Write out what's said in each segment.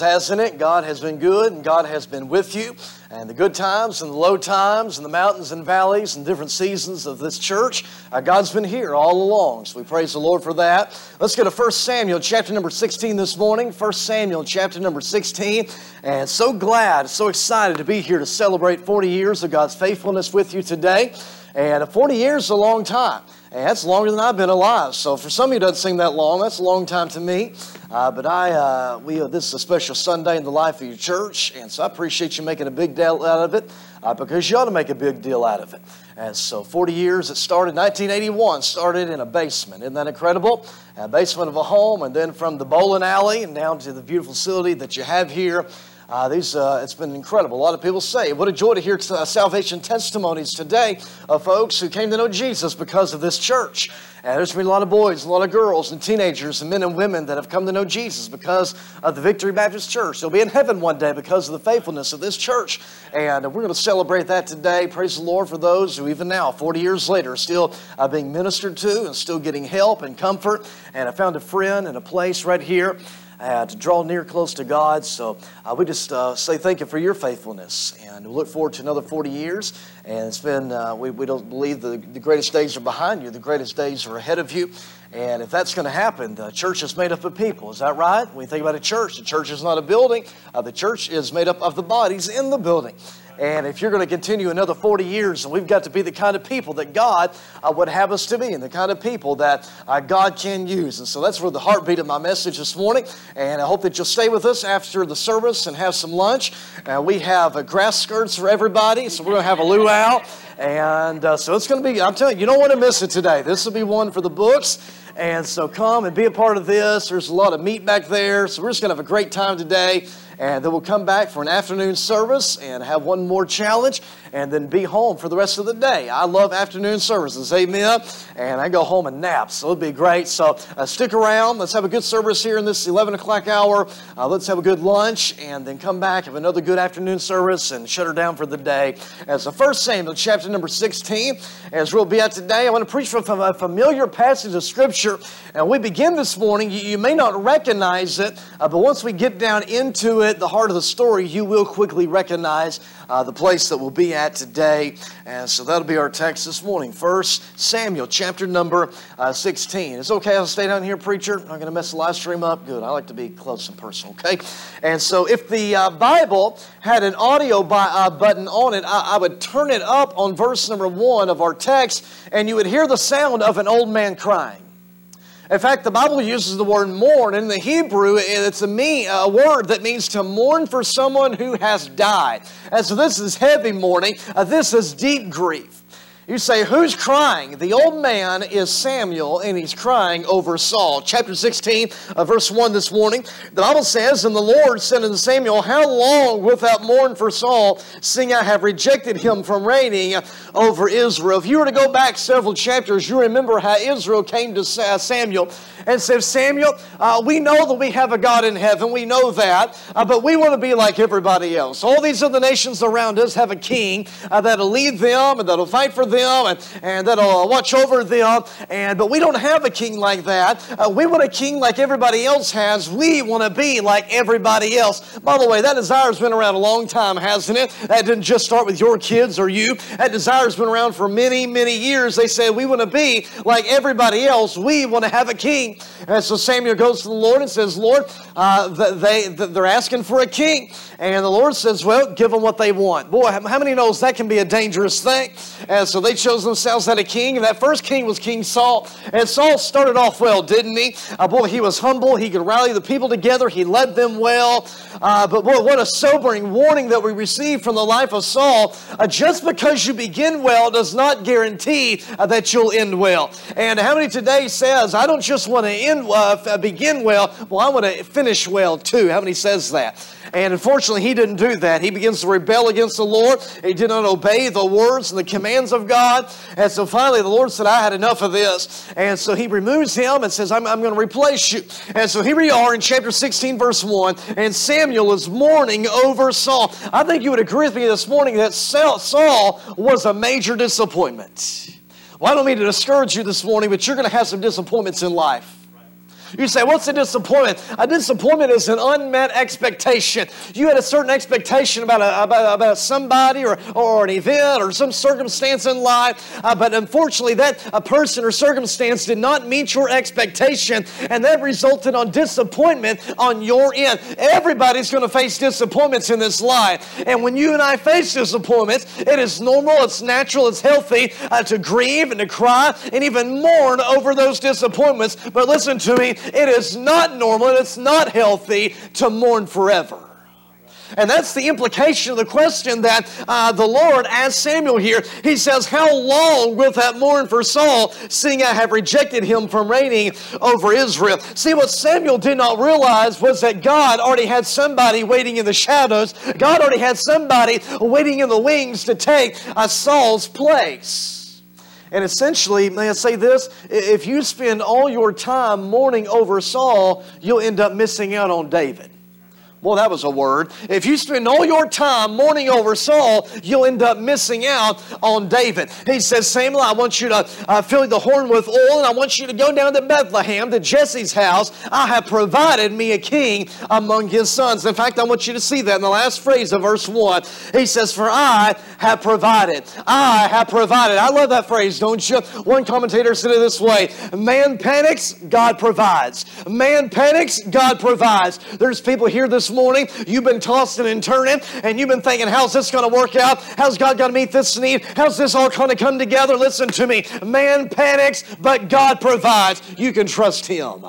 hasn't it? God has been good and God has been with you. And the good times and the low times and the mountains and valleys and different seasons of this church, uh, God's been here all along. So we praise the Lord for that. Let's go to 1 Samuel chapter number 16 this morning. 1 Samuel chapter number 16. And so glad, so excited to be here to celebrate 40 years of God's faithfulness with you today. And 40 years is a long time. And that's longer than I've been alive. So for some of you, it doesn't seem that long. That's a long time to me. Uh, but I, uh, we, uh, this is a special Sunday in the life of your church, and so I appreciate you making a big deal out of it uh, because you ought to make a big deal out of it. And so 40 years, it started 1981, started in a basement. Isn't that incredible? A basement of a home, and then from the bowling alley and down to the beautiful facility that you have here. Uh, these, uh, it's been incredible. A lot of people say, What a joy to hear uh, salvation testimonies today of folks who came to know Jesus because of this church. And there's been a lot of boys, a lot of girls, and teenagers, and men and women that have come to know Jesus because of the Victory Baptist Church. They'll be in heaven one day because of the faithfulness of this church. And we're going to celebrate that today. Praise the Lord for those who, even now, 40 years later, are still uh, being ministered to and still getting help and comfort. And I found a friend and a place right here uh, to draw near close to God. So uh, we just uh, say thank you for your faithfulness. And we look forward to another 40 years. And it's been, uh, we, we don't believe the, the greatest days are behind you, the greatest days are ahead of you. And if that's going to happen, the church is made up of people. Is that right? When you think about a church, the church is not a building, uh, the church is made up of the bodies in the building. And if you're going to continue another 40 years, we've got to be the kind of people that God uh, would have us to be, and the kind of people that uh, God can use. And so that's where the heartbeat of my message this morning. And I hope that you'll stay with us after the service and have some lunch. Uh, we have uh, grass skirts for everybody, so we're going to have a luau. And uh, so it's going to be, I'm telling you, you don't want to miss it today. This will be one for the books. And so come and be a part of this. There's a lot of meat back there. So we're just going to have a great time today. And then we'll come back for an afternoon service and have one more challenge and then be home for the rest of the day. I love afternoon services, amen. And I go home and nap, so it'll be great. So uh, stick around. Let's have a good service here in this 11 o'clock hour. Uh, let's have a good lunch and then come back, have another good afternoon service and shut her down for the day. As the first Samuel, chapter number 16, as we'll be at today, I want to preach from a familiar passage of Scripture. And we begin this morning. You, you may not recognize it, uh, but once we get down into it, the heart of the story, you will quickly recognize uh, the place that we'll be at today. And so that'll be our text this morning. First Samuel, chapter number uh, 16. It's okay I'll stay down here, preacher? I'm not going to mess the live stream up? Good. I like to be close and personal, okay? And so if the uh, Bible had an audio by, uh, button on it, I, I would turn it up on verse number one of our text, and you would hear the sound of an old man crying. In fact, the Bible uses the word mourn. In the Hebrew, it's a, a word that means to mourn for someone who has died. And so this is heavy mourning. Uh, this is deep grief. You say, Who's crying? The old man is Samuel, and he's crying over Saul. Chapter 16, uh, verse 1 this morning. The Bible says, And the Lord said unto Samuel, How long wilt thou mourn for Saul, seeing I have rejected him from reigning over Israel? If you were to go back several chapters, you remember how Israel came to Samuel and said, Samuel, uh, we know that we have a God in heaven. We know that. Uh, but we want to be like everybody else. All these other nations around us have a king uh, that'll lead them and that'll fight for them them and, and that'll watch over them. And, but we don't have a king like that. Uh, we want a king like everybody else has. We want to be like everybody else. By the way, that desire's been around a long time, hasn't it? That didn't just start with your kids or you. That desire's been around for many, many years. They said, we want to be like everybody else. We want to have a king. And so Samuel goes to the Lord and says, Lord, uh, they, they're asking for a king. And the Lord says, well, give them what they want. Boy, how many knows that can be a dangerous thing? And so they chose themselves at a king. And that first king was King Saul. And Saul started off well, didn't he? Uh, boy, he was humble. He could rally the people together. He led them well. Uh, but boy, what a sobering warning that we receive from the life of Saul. Uh, just because you begin well does not guarantee uh, that you'll end well. And how many today says, I don't just want to end, uh, begin well, well, I want to finish well too. How many says that? And unfortunately, he didn't do that. He begins to rebel against the Lord. He did not obey the words and the commands of God. And so finally, the Lord said, I had enough of this. And so he removes him and says, I'm, I'm going to replace you. And so here we are in chapter 16, verse 1. And Samuel is mourning over Saul. I think you would agree with me this morning that Saul was a major disappointment. Well, I don't mean to discourage you this morning, but you're going to have some disappointments in life. You say, what's a disappointment? A disappointment is an unmet expectation. You had a certain expectation about, a, about, about somebody or, or an event or some circumstance in life, uh, but unfortunately, that a person or circumstance did not meet your expectation, and that resulted on disappointment on your end. Everybody's going to face disappointments in this life, and when you and I face disappointments, it is normal, it's natural, it's healthy uh, to grieve and to cry and even mourn over those disappointments. But listen to me, it is not normal and it's not healthy to mourn forever. And that's the implication of the question that uh, the Lord asked Samuel here. He says, How long wilt that mourn for Saul, seeing I have rejected him from reigning over Israel? See, what Samuel did not realize was that God already had somebody waiting in the shadows. God already had somebody waiting in the wings to take uh, Saul's place. And essentially, may I say this? If you spend all your time mourning over Saul, you'll end up missing out on David. Well, that was a word. If you spend all your time mourning over Saul, you'll end up missing out on David. He says, Samuel, I want you to uh, fill the horn with oil, and I want you to go down to Bethlehem, to Jesse's house. I have provided me a king among his sons. In fact, I want you to see that in the last phrase of verse 1. He says, For I have provided. I have provided. I love that phrase, don't you? One commentator said it this way Man panics, God provides. Man panics, God provides. There's people here this morning, you've been tossing and turning, and you've been thinking, how's this going to work out? How's God going to meet this need? How's this all going to come together? Listen to me. Man panics, but God provides. You can trust Him.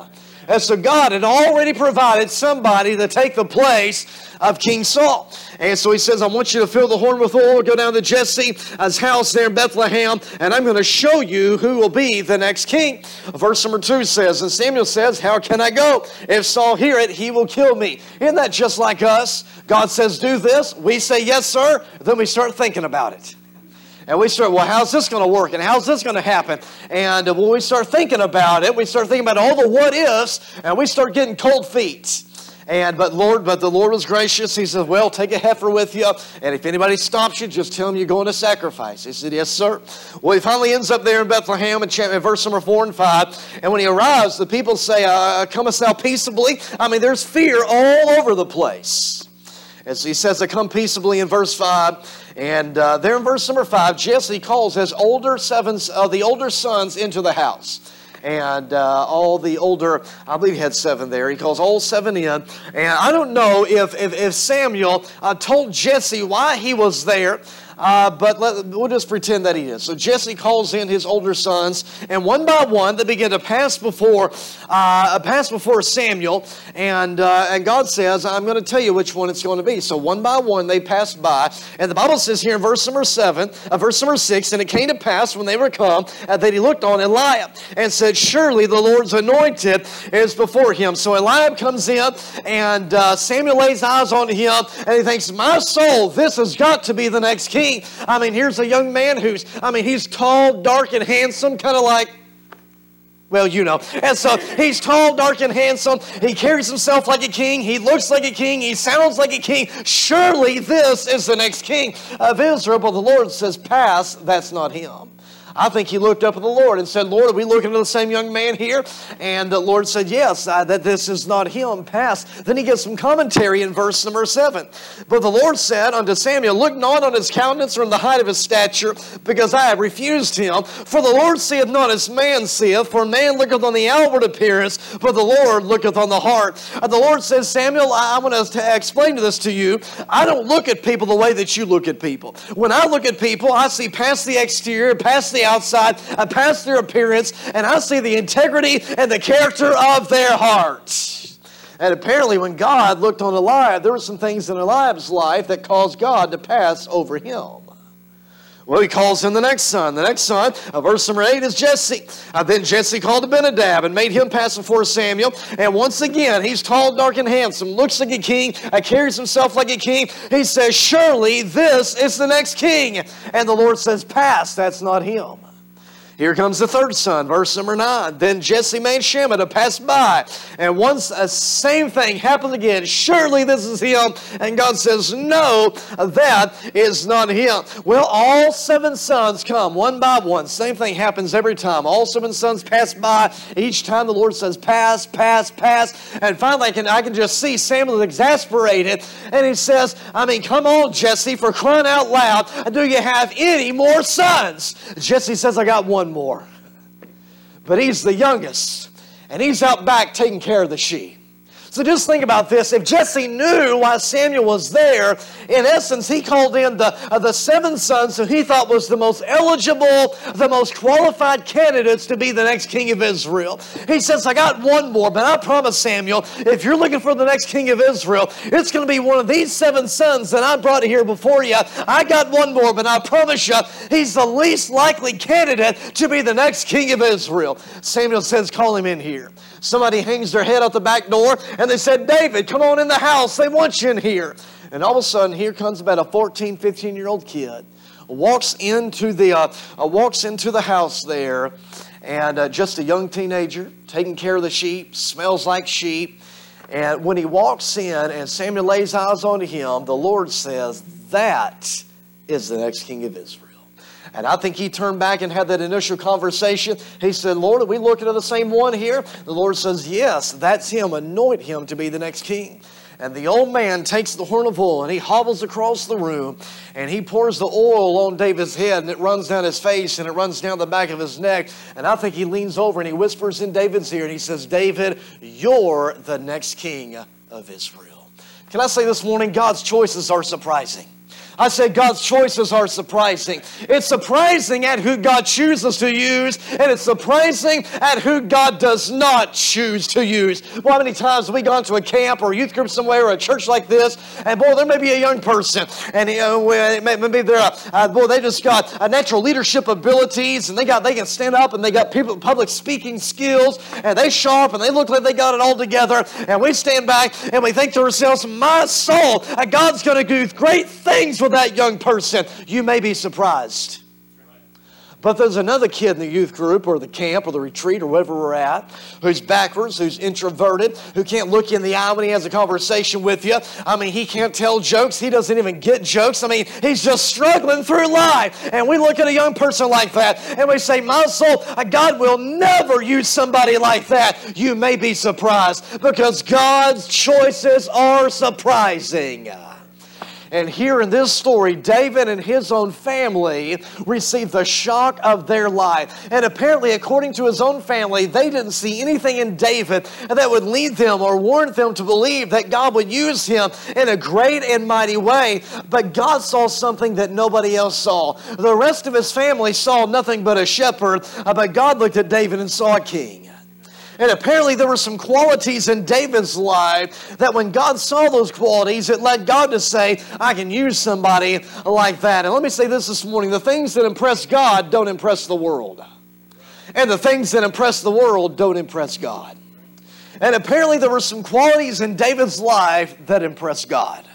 And so God had already provided somebody to take the place of King Saul. And so he says, I want you to fill the horn with oil, go down to Jesse's house there in Bethlehem, and I'm going to show you who will be the next king. Verse number two says, And Samuel says, How can I go? If Saul hear it, he will kill me. Isn't that just like us? God says, Do this. We say, Yes, sir. Then we start thinking about it. And we start, well, how's this going to work? And how's this going to happen? And when we start thinking about it, we start thinking about all the what ifs, and we start getting cold feet. And but Lord, but the Lord was gracious. He said, "Well, take a heifer with you, and if anybody stops you, just tell them you're going to sacrifice." He said, "Yes, sir." Well, he finally ends up there in Bethlehem in verse number four and five. And when he arrives, the people say, uh, "Comest thou peaceably?" I mean, there's fear all over the place. And so he says, "I come peaceably" in verse five. And uh, there in verse number five, Jesse calls his older seven, uh, the older sons into the house and uh, all the older, I believe he had seven there. He calls all seven in. And I don't know if, if, if Samuel uh, told Jesse why he was there. Uh, but let, we'll just pretend that he is. So Jesse calls in his older sons, and one by one they begin to pass before, uh, pass before Samuel. And uh, and God says, "I'm going to tell you which one it's going to be." So one by one they passed by, and the Bible says here in verse number seven, uh, verse number six, and it came to pass when they were come uh, that he looked on Eliab and said, "Surely the Lord's anointed is before him." So Eliab comes in, and uh, Samuel lays eyes on him, and he thinks, "My soul, this has got to be the next king." I mean, here's a young man who's, I mean, he's tall, dark, and handsome, kind of like, well, you know. And so he's tall, dark, and handsome. He carries himself like a king. He looks like a king. He sounds like a king. Surely this is the next king of Israel. But the Lord says, Pass, that's not him. I think he looked up at the Lord and said, Lord, are we looking at the same young man here? And the Lord said, Yes, uh, that this is not him. Pass. Then he gets some commentary in verse number seven. But the Lord said unto Samuel, Look not on his countenance or on the height of his stature, because I have refused him. For the Lord seeth not as man seeth, for man looketh on the outward appearance, but the Lord looketh on the heart. And the Lord says, Samuel, I, I want to explain this to you. I don't look at people the way that you look at people. When I look at people, I see past the exterior, past the outside, I pass their appearance, and I see the integrity and the character of their hearts. And apparently, when God looked on Eliab, there were some things in Eliab's life that caused God to pass over him. Well, he calls in the next son. The next son, uh, verse number 8, is Jesse. Uh, then Jesse called Abinadab and made him pass before Samuel. And once again, he's tall, dark, and handsome, looks like a king, uh, carries himself like a king. He says, Surely this is the next king. And the Lord says, Pass, that's not him. Here comes the third son, verse number nine. Then Jesse made Shammah to pass by. And once the same thing happens again, surely this is him. And God says, No, that is not him. Well, all seven sons come one by one. Same thing happens every time. All seven sons pass by. Each time the Lord says, Pass, pass, pass. And finally, I can, I can just see Samuel exasperated. And he says, I mean, come on, Jesse, for crying out loud. Do you have any more sons? Jesse says, I got one one more. But he's the youngest, and he's out back taking care of the sheep. So just think about this. If Jesse knew why Samuel was there, in essence, he called in the, uh, the seven sons who he thought was the most eligible, the most qualified candidates to be the next king of Israel. He says, I got one more, but I promise, Samuel, if you're looking for the next king of Israel, it's going to be one of these seven sons that I brought here before you. I got one more, but I promise you, he's the least likely candidate to be the next king of Israel. Samuel says, Call him in here. Somebody hangs their head out the back door and they said, David, come on in the house. They want you in here. And all of a sudden, here comes about a 14, 15 year old kid, walks into the, uh, uh, walks into the house there, and uh, just a young teenager taking care of the sheep, smells like sheep. And when he walks in and Samuel lays eyes on him, the Lord says, That is the next king of Israel. And I think he turned back and had that initial conversation. He said, Lord, are we looking at the same one here? The Lord says, Yes, that's him. Anoint him to be the next king. And the old man takes the horn of oil and he hobbles across the room and he pours the oil on David's head and it runs down his face and it runs down the back of his neck. And I think he leans over and he whispers in David's ear and he says, David, you're the next king of Israel. Can I say this morning, God's choices are surprising. I said God's choices are surprising. It's surprising at who God chooses to use, and it's surprising at who God does not choose to use. How many times have we gone to a camp or a youth group somewhere or a church like this, and boy, there may be a young person, and maybe they're, uh, boy, they just got a natural leadership abilities, and they got they can stand up, and they got people public speaking skills, and they sharp, and they look like they got it all together, and we stand back and we think to ourselves, my soul, uh, God's going to do great things for that young person, you may be surprised. But there's another kid in the youth group or the camp or the retreat or wherever we're at who's backwards, who's introverted, who can't look you in the eye when he has a conversation with you. I mean, he can't tell jokes. He doesn't even get jokes. I mean, he's just struggling through life. And we look at a young person like that and we say, My soul, uh, God will never use somebody like that. You may be surprised because God's choices are surprising. And here in this story, David and his own family received the shock of their life. And apparently, according to his own family, they didn't see anything in David that would lead them or warrant them to believe that God would use him in a great and mighty way. But God saw something that nobody else saw. The rest of his family saw nothing but a shepherd, uh, but God looked at David and saw a king. And apparently, there were some qualities in David's life that when God saw those qualities, it led God to say, I can use somebody like that. And let me say this this morning the things that impress God don't impress the world. And the things that impress the world don't impress God. And apparently, there were some qualities in David's life that impressed God.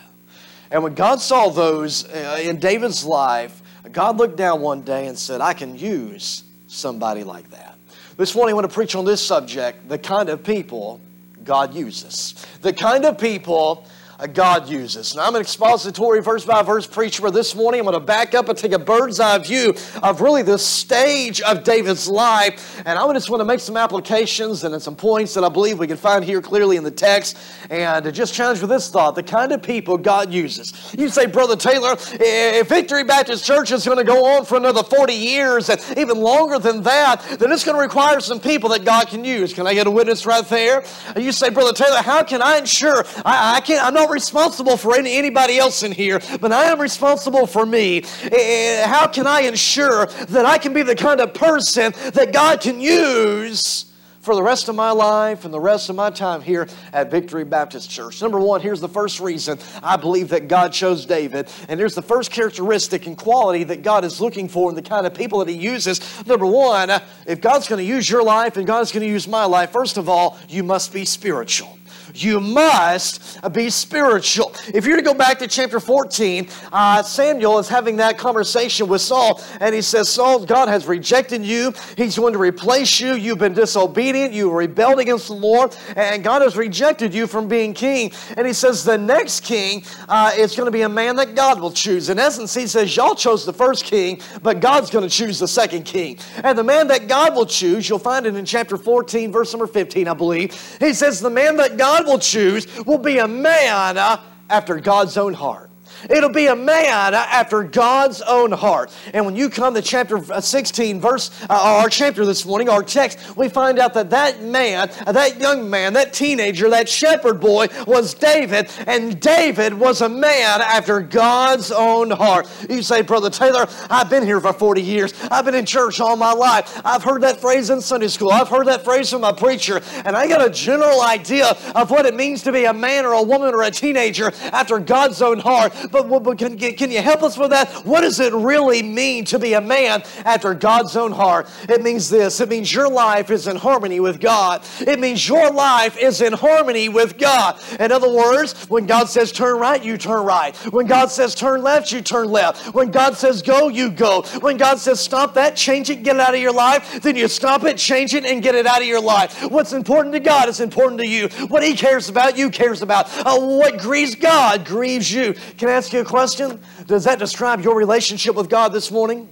And when God saw those uh, in David's life, God looked down one day and said, I can use somebody like that. This morning I want to preach on this subject the kind of people God uses. The kind of people God uses. Now, I'm an expository verse by verse preacher, this morning I'm going to back up and take a bird's eye view of really the stage of David's life. And I just want to make some applications and some points that I believe we can find here clearly in the text. And just challenge with this thought the kind of people God uses. You say, Brother Taylor, if Victory Baptist Church is going to go on for another 40 years and even longer than that, then it's going to require some people that God can use. Can I get a witness right there? You say, Brother Taylor, how can I ensure I, I can't, I'm not responsible for any, anybody else in here, but I am responsible for me. Eh, eh, how can I ensure that I can be the kind of person that God can use? for the rest of my life and the rest of my time here at Victory Baptist Church. Number one, here's the first reason I believe that God chose David. And here's the first characteristic and quality that God is looking for in the kind of people that He uses. Number one, if God's going to use your life and God's going to use my life, first of all, you must be spiritual. You must be spiritual. If you're to go back to chapter 14, uh, Samuel is having that conversation with Saul, and he says, Saul, God has rejected you. He's going to replace you. You've been disobedient. You rebelled against the Lord, and God has rejected you from being king. And he says, the next king uh, is going to be a man that God will choose. In essence, he says, Y'all chose the first king, but God's going to choose the second king. And the man that God will choose, you'll find it in chapter 14, verse number 15, I believe. He says, The man that God will choose will be a man uh, after God's own heart. It'll be a man after God's own heart. And when you come to chapter 16, verse, uh, our chapter this morning, our text, we find out that that man, that young man, that teenager, that shepherd boy was David, and David was a man after God's own heart. You say, Brother Taylor, I've been here for 40 years. I've been in church all my life. I've heard that phrase in Sunday school. I've heard that phrase from my preacher, and I got a general idea of what it means to be a man or a woman or a teenager after God's own heart but, but can, can you help us with that? What does it really mean to be a man after God's own heart? It means this it means your life is in harmony with God. It means your life is in harmony with God. In other words, when God says turn right, you turn right. When God says turn left, you turn left. When God says go, you go. When God says stop that, change it, get it out of your life, then you stop it, change it, and get it out of your life. What's important to God is important to you. What He cares about, you cares about. Uh, what grieves God grieves you. Can I ask you a question? Does that describe your relationship with God this morning?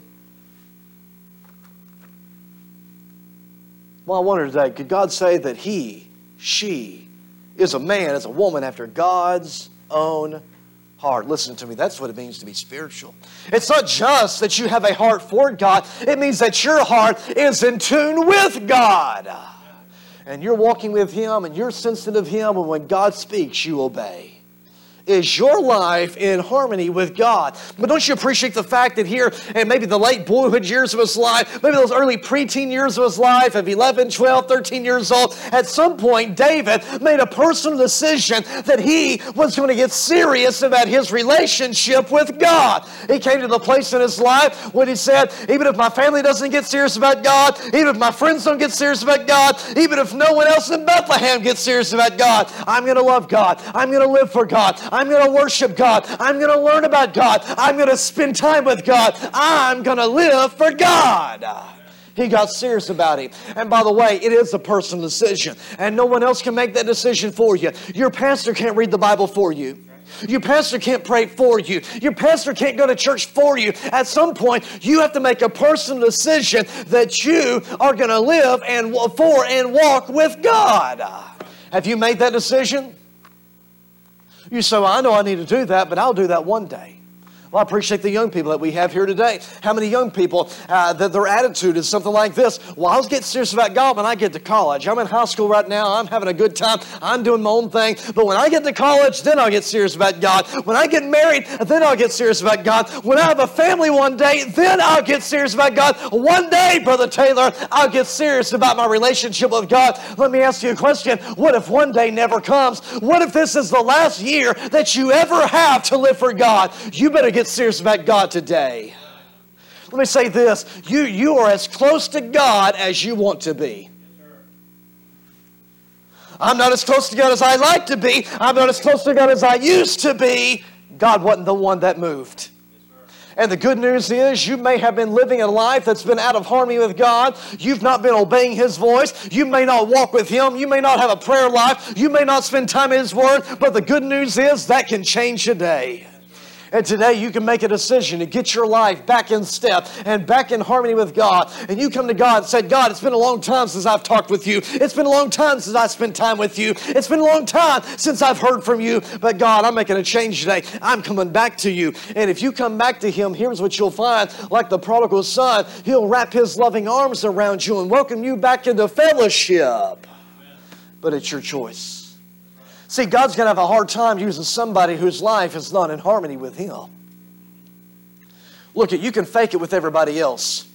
Well, I wonder today, could God say that he, she, is a man, is a woman after God's own heart? Listen to me, that's what it means to be spiritual. It's not just that you have a heart for God, it means that your heart is in tune with God. And you're walking with Him and you're sensitive to Him, and when God speaks, you obey. Is your life in harmony with God? But don't you appreciate the fact that here, and maybe the late boyhood years of his life, maybe those early preteen years of his life, of 11, 12, 13 years old, at some point, David made a personal decision that he was going to get serious about his relationship with God. He came to the place in his life when he said, even if my family doesn't get serious about God, even if my friends don't get serious about God, even if no one else in Bethlehem gets serious about God, I'm going to love God. I'm going to live for God. I'm going to worship God. I'm going to learn about God. I'm going to spend time with God. I'm going to live for God. He got serious about it. And by the way, it is a personal decision, and no one else can make that decision for you. Your pastor can't read the Bible for you. Your pastor can't pray for you. Your pastor can't go to church for you. At some point, you have to make a personal decision that you are going to live and for and walk with God. Have you made that decision? You say, well, I know I need to do that, but I'll do that one day. Well, I appreciate the young people that we have here today. How many young people uh, that their attitude is something like this? Well, I'll get serious about God when I get to college. I'm in high school right now. I'm having a good time. I'm doing my own thing. But when I get to college, then I'll get serious about God. When I get married, then I'll get serious about God. When I have a family one day, then I'll get serious about God. One day, Brother Taylor, I'll get serious about my relationship with God. Let me ask you a question. What if one day never comes? What if this is the last year that you ever have to live for God? You better get serious about God today. Let me say this you, you are as close to God as you want to be. I'm not as close to God as I like to be. I'm not as close to God as I used to be. God wasn't the one that moved. And the good news is, you may have been living a life that's been out of harmony with God. You've not been obeying His voice. You may not walk with Him. You may not have a prayer life. You may not spend time in His Word. But the good news is, that can change today. And today you can make a decision to get your life back in step and back in harmony with God. And you come to God and said, God, it's been a long time since I've talked with you. It's been a long time since I spent time with you. It's been a long time since I've heard from you. But God, I'm making a change today. I'm coming back to you. And if you come back to Him, here's what you'll find like the prodigal son, He'll wrap His loving arms around you and welcome you back into fellowship. But it's your choice. See, God's going to have a hard time using somebody whose life is not in harmony with Him. Look, you can fake it with everybody else,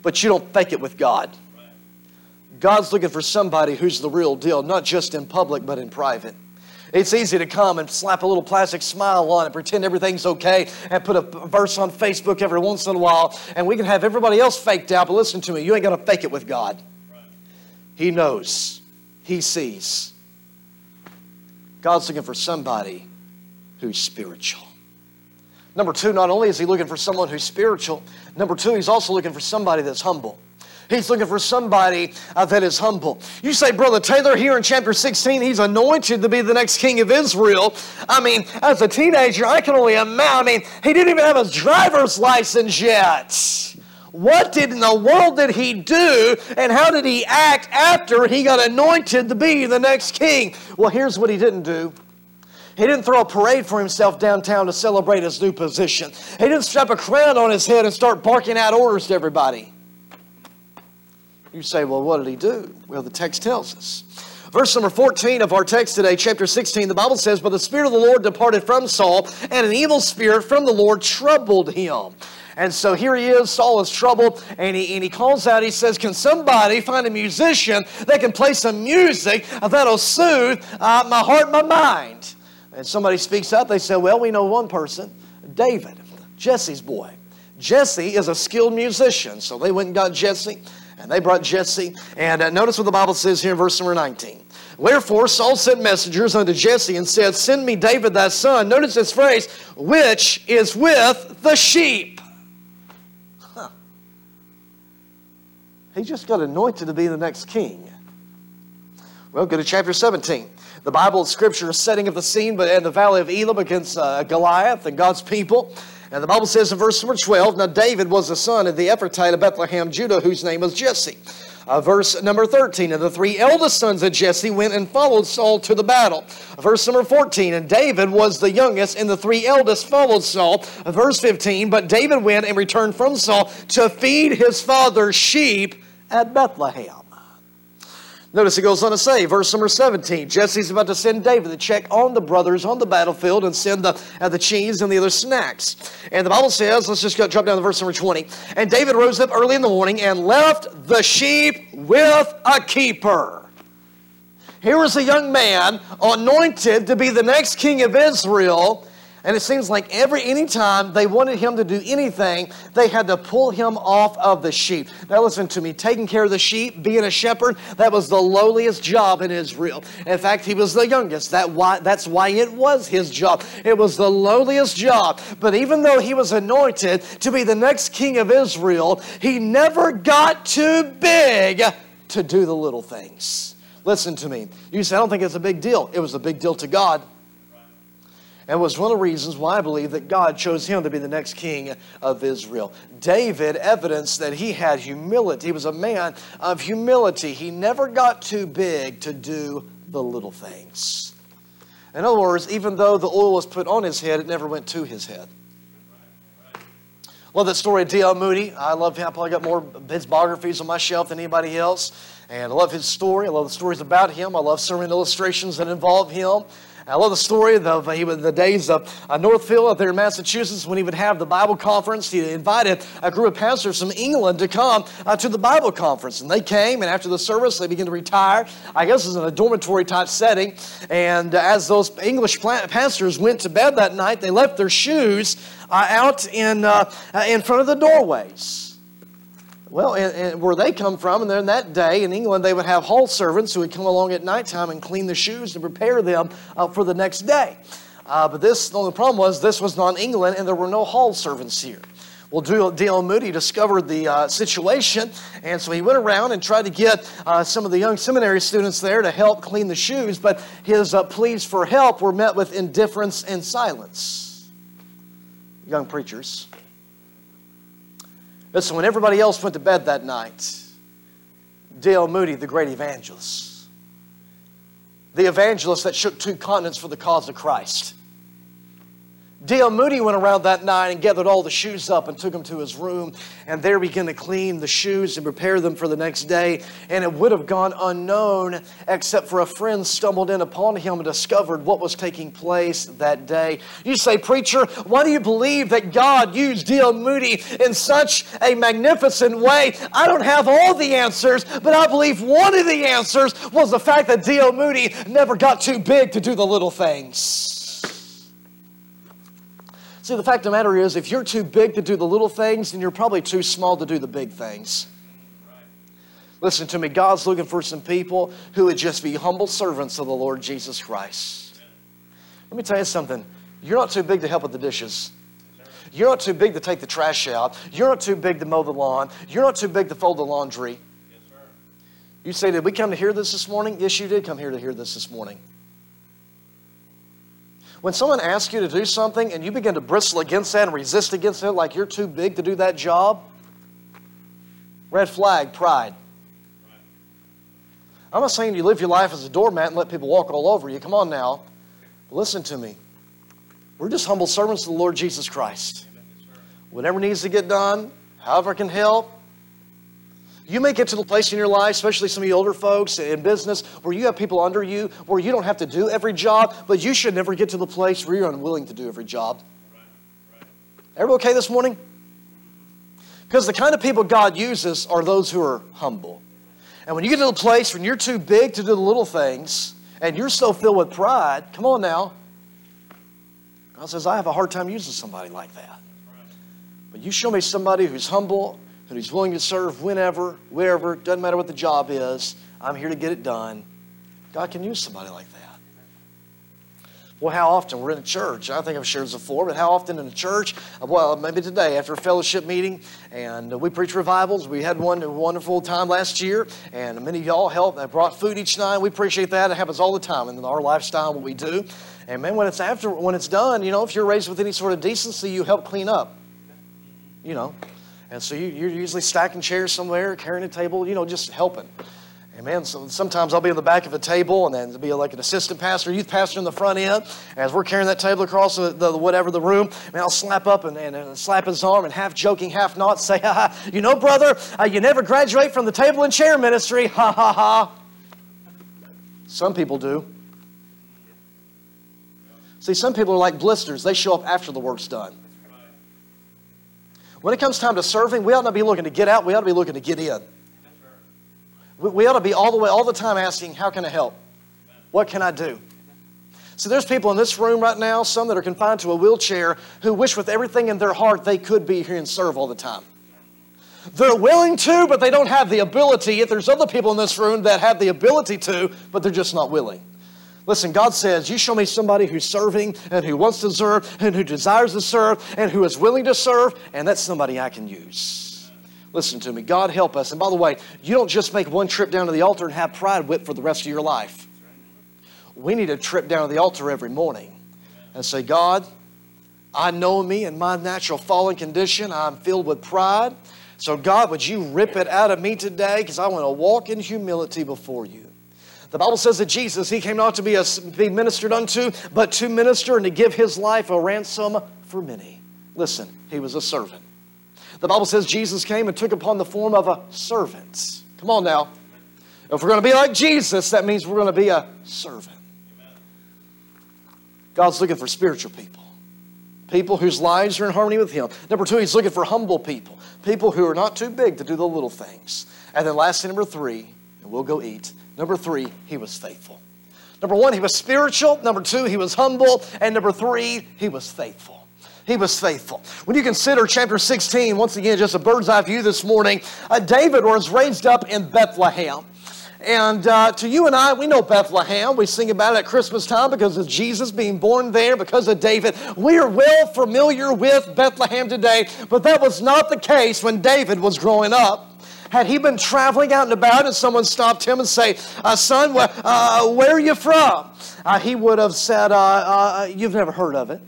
but you don't fake it with God. God's looking for somebody who's the real deal, not just in public, but in private. It's easy to come and slap a little plastic smile on and pretend everything's okay and put a verse on Facebook every once in a while, and we can have everybody else faked out. But listen to me, you ain't to fake it with God. He knows, He sees. God's looking for somebody who's spiritual. Number two, not only is he looking for someone who's spiritual, number two, he's also looking for somebody that's humble. He's looking for somebody uh, that is humble. You say, Brother Taylor, here in chapter 16, he's anointed to be the next king of Israel. I mean, as a teenager, I can only imagine. I mean, he didn't even have his driver's license yet. What did in the world did he do, and how did he act after he got anointed to be the next king? Well, here's what he didn't do. He didn't throw a parade for himself downtown to celebrate his new position. He didn't strap a crown on his head and start barking out orders to everybody. You say, well, what did he do? Well, the text tells us. Verse number 14 of our text today, chapter 16, the Bible says, But the Spirit of the Lord departed from Saul, and an evil spirit from the Lord troubled him. And so here he is, Saul is troubled, and he, and he calls out, he says, Can somebody find a musician that can play some music that'll soothe uh, my heart my mind? And somebody speaks up, they say, Well, we know one person, David, Jesse's boy. Jesse is a skilled musician, so they went and got Jesse. And they brought Jesse. And uh, notice what the Bible says here in verse number 19. Wherefore Saul sent messengers unto Jesse and said, Send me David thy son. Notice this phrase, which is with the sheep. He just got anointed to be the next king. Well, go to chapter 17. The Bible, Scripture, is setting up the scene but in the valley of Elah against uh, Goliath and God's people. And the Bible says in verse number 12, Now David was the son of the Ephrathite of Bethlehem, Judah, whose name was Jesse. Uh, verse number 13, and the three eldest sons of Jesse went and followed Saul to the battle. Verse number 14, and David was the youngest, and the three eldest followed Saul. Verse 15, but David went and returned from Saul to feed his father's sheep at Bethlehem. Notice he goes on to say, verse number 17, Jesse's about to send David to check on the brothers on the battlefield and send the, uh, the cheese and the other snacks. And the Bible says, let's just go, drop down to verse number 20. And David rose up early in the morning and left the sheep with a keeper. Here is a young man anointed to be the next king of Israel and it seems like every any time they wanted him to do anything, they had to pull him off of the sheep. Now listen to me, taking care of the sheep, being a shepherd, that was the lowliest job in Israel. In fact, he was the youngest. That why, that's why it was his job. It was the lowliest job. But even though he was anointed to be the next king of Israel, he never got too big to do the little things. Listen to me. You say, I don't think it's a big deal. It was a big deal to God and was one of the reasons why I believe that God chose him to be the next king of Israel. David evidenced that he had humility. He was a man of humility. He never got too big to do the little things. In other words, even though the oil was put on his head, it never went to his head. Love that story of D.L. Moody. I love him. I probably got more his biographies on my shelf than anybody else. And I love his story. I love the stories about him. I love sermon illustrations that involve him. I love the story of the, the days of uh, Northfield up there in Massachusetts when he would have the Bible conference. He invited a group of pastors from England to come uh, to the Bible conference. And they came, and after the service, they began to retire. I guess it was in a dormitory type setting. And as those English pastors went to bed that night, they left their shoes uh, out in, in front of the doorways. Well, and, and, where they come from, and then that day in England, they would have hall servants who would come along at nighttime and clean the shoes and prepare them uh, for the next day. Uh, but this, the only problem was this was not England, and there were no hall servants here. Well, D.L. Moody discovered the uh, situation, and so he went around and tried to get uh, some of the young seminary students there to help clean the shoes, but his uh, pleas for help were met with indifference and silence. Young preachers. Listen, when everybody else went to bed that night, D.L. Moody, the great evangelist, the evangelist that shook two continents for the cause of Christ, D.L. Moody went around that night and gathered all the shoes up and took them to his room, and there began to clean the shoes and prepare them for the next day. And it would have gone unknown except for a friend stumbled in upon him and discovered what was taking place that day. You say, Preacher, why do you believe that God used D.L. Moody in such a magnificent way? I don't have all the answers, but I believe one of the answers was the fact that D.L. Moody never got too big to do the little things. See, the fact of the matter is, if you're too big to do the little things, then you're probably too small to do the big things. Listen to me, God's looking for some people who would just be humble servants of the Lord Jesus Christ. Let me tell you something. You're not too big to help with the dishes. You're not too big to take the trash out. You're not too big to mow the lawn. You're not too big to fold the laundry. You say, Did we come to hear this this morning? Yes, you did come here to hear this this morning. When someone asks you to do something and you begin to bristle against that and resist against it like you're too big to do that job, red flag, pride. I'm not saying you live your life as a doormat and let people walk all over you. Come on now. But listen to me. We're just humble servants of the Lord Jesus Christ. Whatever needs to get done, however I can help, you may get to the place in your life, especially some of you older folks in business, where you have people under you, where you don't have to do every job, but you should never get to the place where you're unwilling to do every job. Everyone okay this morning? Because the kind of people God uses are those who are humble. And when you get to the place when you're too big to do the little things, and you're so filled with pride, come on now. God says, I have a hard time using somebody like that. But you show me somebody who's humble and who's willing to serve whenever, wherever, doesn't matter what the job is. I'm here to get it done. God can use somebody like that. Well, how often? We're in a church. I think I've shared this before, but how often in a church? Well, maybe today after a fellowship meeting, and we preach revivals. We had one a wonderful time last year, and many of y'all helped. They brought food each night. We appreciate that. It happens all the time in our lifestyle, what we do. And man, when it's after, when it's done, you know, if you're raised with any sort of decency, you help clean up. You know, and so you, you're usually stacking chairs somewhere, carrying a table, you know, just helping. Amen. so sometimes I'll be on the back of a table and then be like an assistant pastor, youth pastor in the front end. As we're carrying that table across the, the whatever the room, and I'll slap up and, and, and, slap his arm and half joking, half not say, ha ha, you know, brother, uh, you never graduate from the table and chair ministry, ha ha ha. Some people do. See, some people are like blisters. They show up after the work's done. When it comes time to serving, we ought not be looking to get out, we ought to be looking to get in. We ought to be all the way, all the time asking, How can I help? What can I do? So there's people in this room right now, some that are confined to a wheelchair, who wish with everything in their heart they could be here and serve all the time. They're willing to, but they don't have the ability. If there's other people in this room that have the ability to, but they're just not willing. Listen, God says, You show me somebody who's serving and who wants to serve and who desires to serve and who is willing to serve, and that's somebody I can use. Listen to me. God help us. And by the way, you don't just make one trip down to the altar and have pride whipped for the rest of your life. We need a trip down to the altar every morning and say, God, I know me in my natural fallen condition. I'm filled with pride. So, God, would you rip it out of me today? Because I want to walk in humility before you. The Bible says that Jesus, He came not to be, a, be ministered unto, but to minister and to give His life a ransom for many. Listen, He was a servant. The Bible says Jesus came and took upon the form of a servant. Come on now. If we're going to be like Jesus, that means we're going to be a servant. God's looking for spiritual people. People whose lives are in harmony with Him. Number two, He's looking for humble people. People who are not too big to do the little things. And then lastly, number three, and we'll go eat. Number three, he was faithful. Number one, he was spiritual. Number two, he was humble. And number three, he was faithful. He was faithful. When you consider chapter 16, once again, just a bird's eye view this morning, uh, David was raised up in Bethlehem. And uh, to you and I, we know Bethlehem. We sing about it at Christmas time because of Jesus being born there, because of David. We are well familiar with Bethlehem today, but that was not the case when David was growing up. Had he been traveling out and about and someone stopped him and say, uh, son, wh- uh, where are you from? Uh, he would have said, uh, uh, you've never heard of it.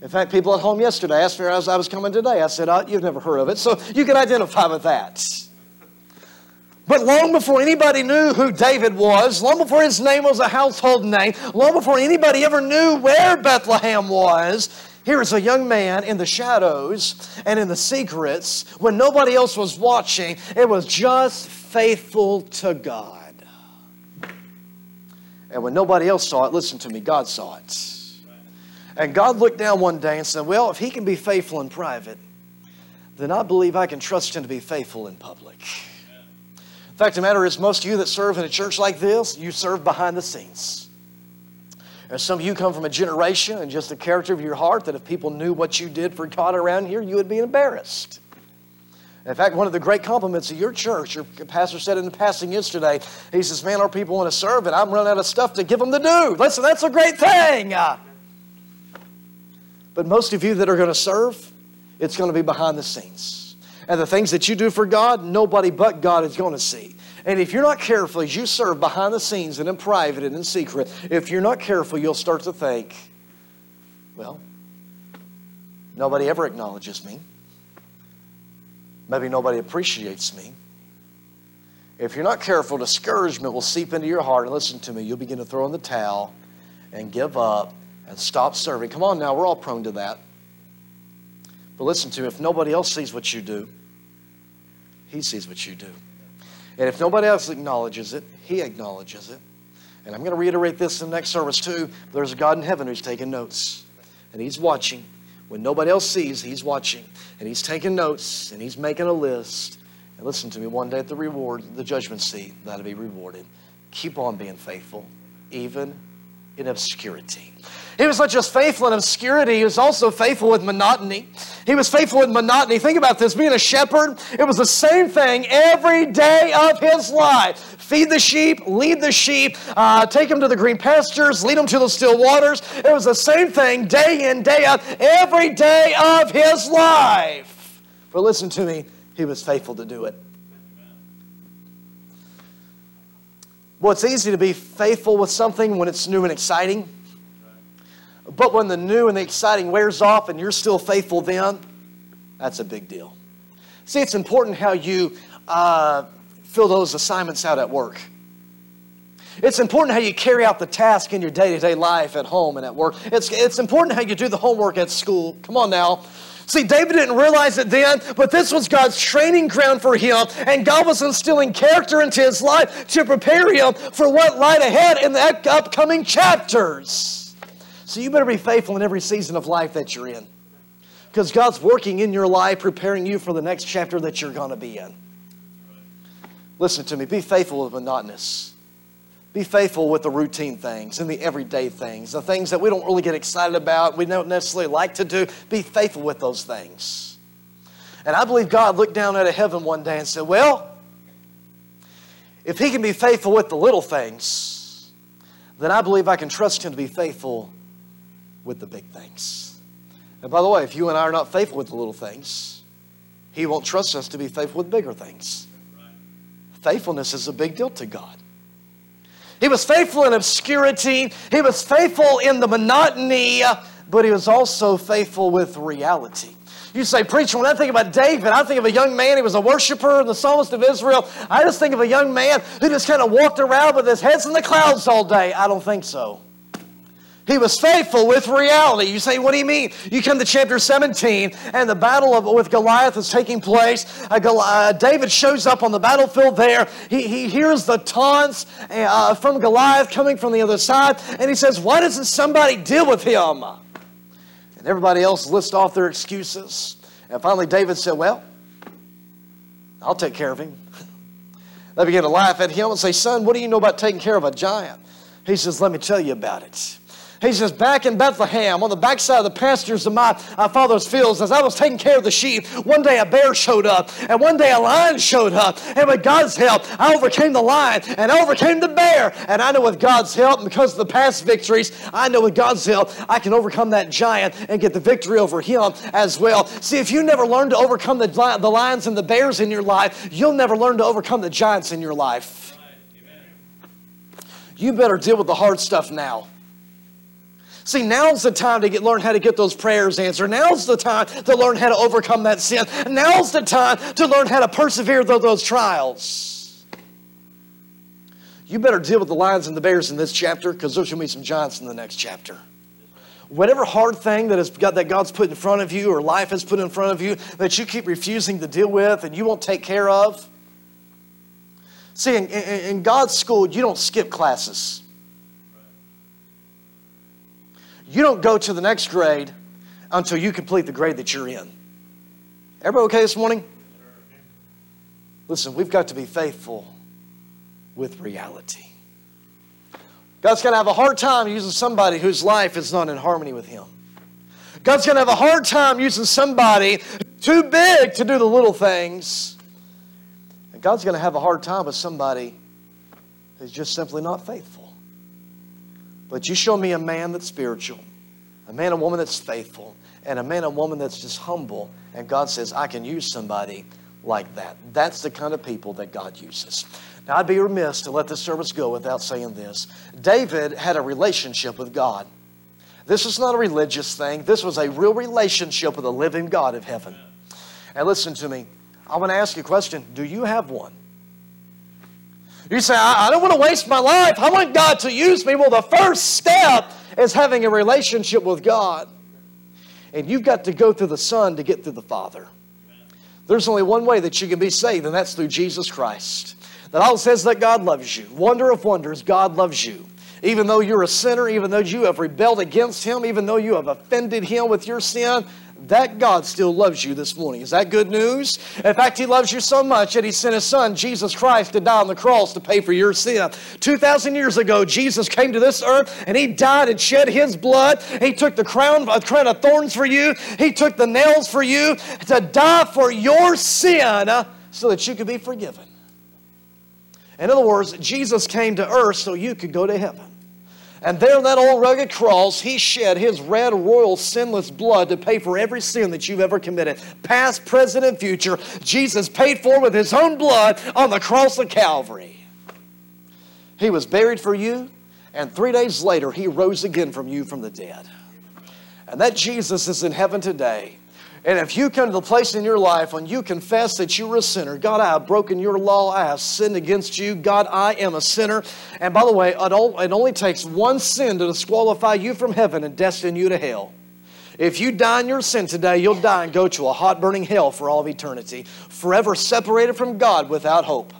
In fact, people at home yesterday asked me as I was coming today. I said, uh, you've never heard of it. So you can identify with that. But long before anybody knew who David was, long before his name was a household name, long before anybody ever knew where Bethlehem was, here is a young man in the shadows and in the secrets when nobody else was watching. It was just faithful to God. And when nobody else saw it, listen to me, God saw it. And God looked down one day and said, Well, if he can be faithful in private, then I believe I can trust him to be faithful in public. In fact, the matter is, most of you that serve in a church like this, you serve behind the scenes. And some of you come from a generation and just the character of your heart that if people knew what you did for God around here, you would be embarrassed. In fact, one of the great compliments of your church, your pastor said in the passing yesterday, he says, Man, our people want to serve, and I'm running out of stuff to give them to do. Listen, that's a great thing. But most of you that are going to serve, it's going to be behind the scenes. And the things that you do for God, nobody but God is going to see. And if you're not careful as you serve behind the scenes and in private and in secret, if you're not careful, you'll start to think, well, nobody ever acknowledges me. Maybe nobody appreciates me. If you're not careful, discouragement will seep into your heart. And listen to me, you'll begin to throw in the towel and give up and stop serving. Come on now, we're all prone to that. But listen to me, if nobody else sees what you do, He sees what you do. And if nobody else acknowledges it, He acknowledges it. And I'm going to reiterate this in the next service too. There's a God in heaven who's taking notes, and He's watching. When nobody else sees, He's watching, and He's taking notes, and He's making a list. And listen to me, one day at the reward, the judgment seat, that'll be rewarded. Keep on being faithful, even in obscurity. He was not just faithful in obscurity, he was also faithful with monotony. He was faithful with monotony. Think about this being a shepherd, it was the same thing every day of his life. Feed the sheep, lead the sheep, uh, take them to the green pastures, lead them to the still waters. It was the same thing day in, day out, every day of his life. But listen to me, he was faithful to do it. Well, it's easy to be faithful with something when it's new and exciting. But when the new and the exciting wears off and you're still faithful then, that's a big deal. See, it's important how you uh, fill those assignments out at work. It's important how you carry out the task in your day to day life at home and at work. It's, it's important how you do the homework at school. Come on now. See, David didn't realize it then, but this was God's training ground for him, and God was instilling character into his life to prepare him for what lied ahead in the upcoming chapters. So you better be faithful in every season of life that you're in. Because God's working in your life, preparing you for the next chapter that you're going to be in. Listen to me. Be faithful with monotonous. Be faithful with the routine things and the everyday things, the things that we don't really get excited about, we don't necessarily like to do. Be faithful with those things. And I believe God looked down at a heaven one day and said, Well, if He can be faithful with the little things, then I believe I can trust Him to be faithful with the big things. And by the way, if you and I are not faithful with the little things, He won't trust us to be faithful with bigger things. Faithfulness is a big deal to God. He was faithful in obscurity, He was faithful in the monotony, but He was also faithful with reality. You say, Preacher, when I think about David, I think of a young man, he was a worshiper, in the psalmist of Israel. I just think of a young man who just kind of walked around with his heads in the clouds all day. I don't think so. He was faithful with reality. You say, what do you mean? You come to chapter 17, and the battle of, with Goliath is taking place. Uh, uh, David shows up on the battlefield there. He, he hears the taunts uh, from Goliath coming from the other side, and he says, Why doesn't somebody deal with him? And everybody else lists off their excuses. And finally, David said, Well, I'll take care of him. they begin to laugh at him and say, Son, what do you know about taking care of a giant? He says, Let me tell you about it. He says, back in Bethlehem, on the backside of the pastures of my, my father's fields, as I was taking care of the sheep, one day a bear showed up, and one day a lion showed up. And with God's help, I overcame the lion and I overcame the bear. And I know with God's help, because of the past victories, I know with God's help, I can overcome that giant and get the victory over him as well. See, if you never learn to overcome the, the lions and the bears in your life, you'll never learn to overcome the giants in your life. You better deal with the hard stuff now. See, now's the time to get, learn how to get those prayers answered. Now's the time to learn how to overcome that sin. Now's the time to learn how to persevere through those trials. You better deal with the lions and the bears in this chapter because there's going to be some giants in the next chapter. Whatever hard thing that, has got, that God's put in front of you or life has put in front of you that you keep refusing to deal with and you won't take care of. See, in, in, in God's school, you don't skip classes. You don't go to the next grade until you complete the grade that you're in. Everybody okay this morning? Listen, we've got to be faithful with reality. God's going to have a hard time using somebody whose life is not in harmony with Him. God's going to have a hard time using somebody too big to do the little things. And God's going to have a hard time with somebody who's just simply not faithful. But you show me a man that's spiritual, a man and woman that's faithful, and a man and woman that's just humble. And God says, I can use somebody like that. That's the kind of people that God uses. Now, I'd be remiss to let this service go without saying this. David had a relationship with God. This was not a religious thing, this was a real relationship with the living God of heaven. And listen to me, I want to ask you a question Do you have one? You say, I, I don't want to waste my life. I want God to use me. Well, the first step is having a relationship with God. And you've got to go through the Son to get through the Father. There's only one way that you can be saved, and that's through Jesus Christ. The Bible says that God loves you. Wonder of wonders, God loves you. Even though you're a sinner, even though you have rebelled against Him, even though you have offended Him with your sin, that God still loves you this morning. Is that good news? In fact, He loves you so much that He sent His Son, Jesus Christ, to die on the cross to pay for your sin. 2,000 years ago, Jesus came to this earth and He died and shed His blood. He took the crown, a crown of thorns for you, He took the nails for you to die for your sin so that you could be forgiven. In other words, Jesus came to earth so you could go to heaven. And there on that old rugged cross, he shed his red, royal, sinless blood to pay for every sin that you've ever committed, past, present, and future. Jesus paid for with his own blood on the cross of Calvary. He was buried for you, and three days later, he rose again from you from the dead. And that Jesus is in heaven today. And if you come to the place in your life when you confess that you are a sinner, God, I have broken your law, I have sinned against you, God, I am a sinner. And by the way, it only takes one sin to disqualify you from heaven and destine you to hell. If you die in your sin today, you'll die and go to a hot burning hell for all of eternity, forever separated from God without hope.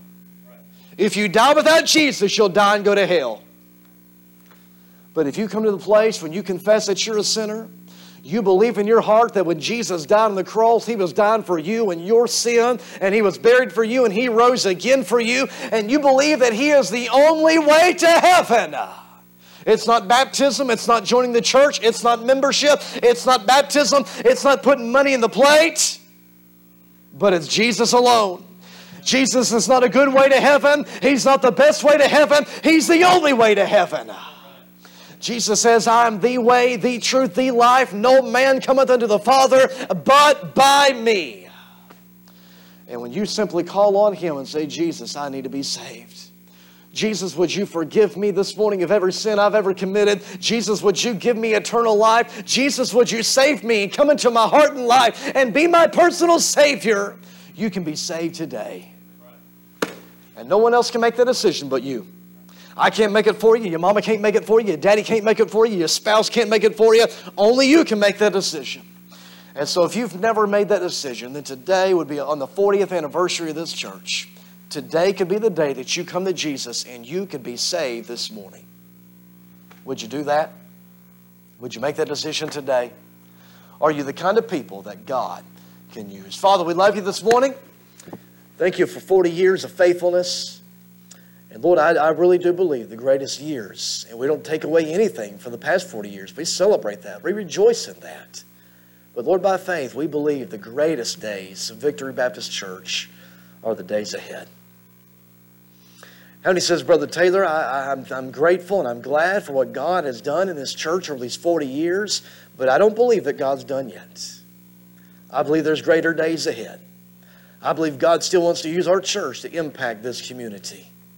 If you die without Jesus, you'll die and go to hell. But if you come to the place when you confess that you're a sinner, you believe in your heart that when Jesus died on the cross, He was dying for you and your sin, and He was buried for you, and He rose again for you, and you believe that He is the only way to heaven. It's not baptism, it's not joining the church, it's not membership, it's not baptism, it's not putting money in the plate, but it's Jesus alone. Jesus is not a good way to heaven, He's not the best way to heaven, He's the only way to heaven. Jesus says, I am the way, the truth, the life. No man cometh unto the Father but by me. And when you simply call on Him and say, Jesus, I need to be saved. Jesus, would you forgive me this morning of every sin I've ever committed? Jesus, would you give me eternal life? Jesus, would you save me and come into my heart and life and be my personal Savior? You can be saved today. And no one else can make that decision but you. I can't make it for you. Your mama can't make it for you. Your daddy can't make it for you. Your spouse can't make it for you. Only you can make that decision. And so, if you've never made that decision, then today would be on the 40th anniversary of this church. Today could be the day that you come to Jesus and you could be saved this morning. Would you do that? Would you make that decision today? Are you the kind of people that God can use? Father, we love you this morning. Thank you for 40 years of faithfulness. And Lord, I, I really do believe the greatest years, and we don't take away anything from the past 40 years. We celebrate that. We rejoice in that. But Lord, by faith, we believe the greatest days of Victory Baptist Church are the days ahead. How many says, Brother Taylor, I, I'm grateful and I'm glad for what God has done in this church over these 40 years, but I don't believe that God's done yet. I believe there's greater days ahead. I believe God still wants to use our church to impact this community.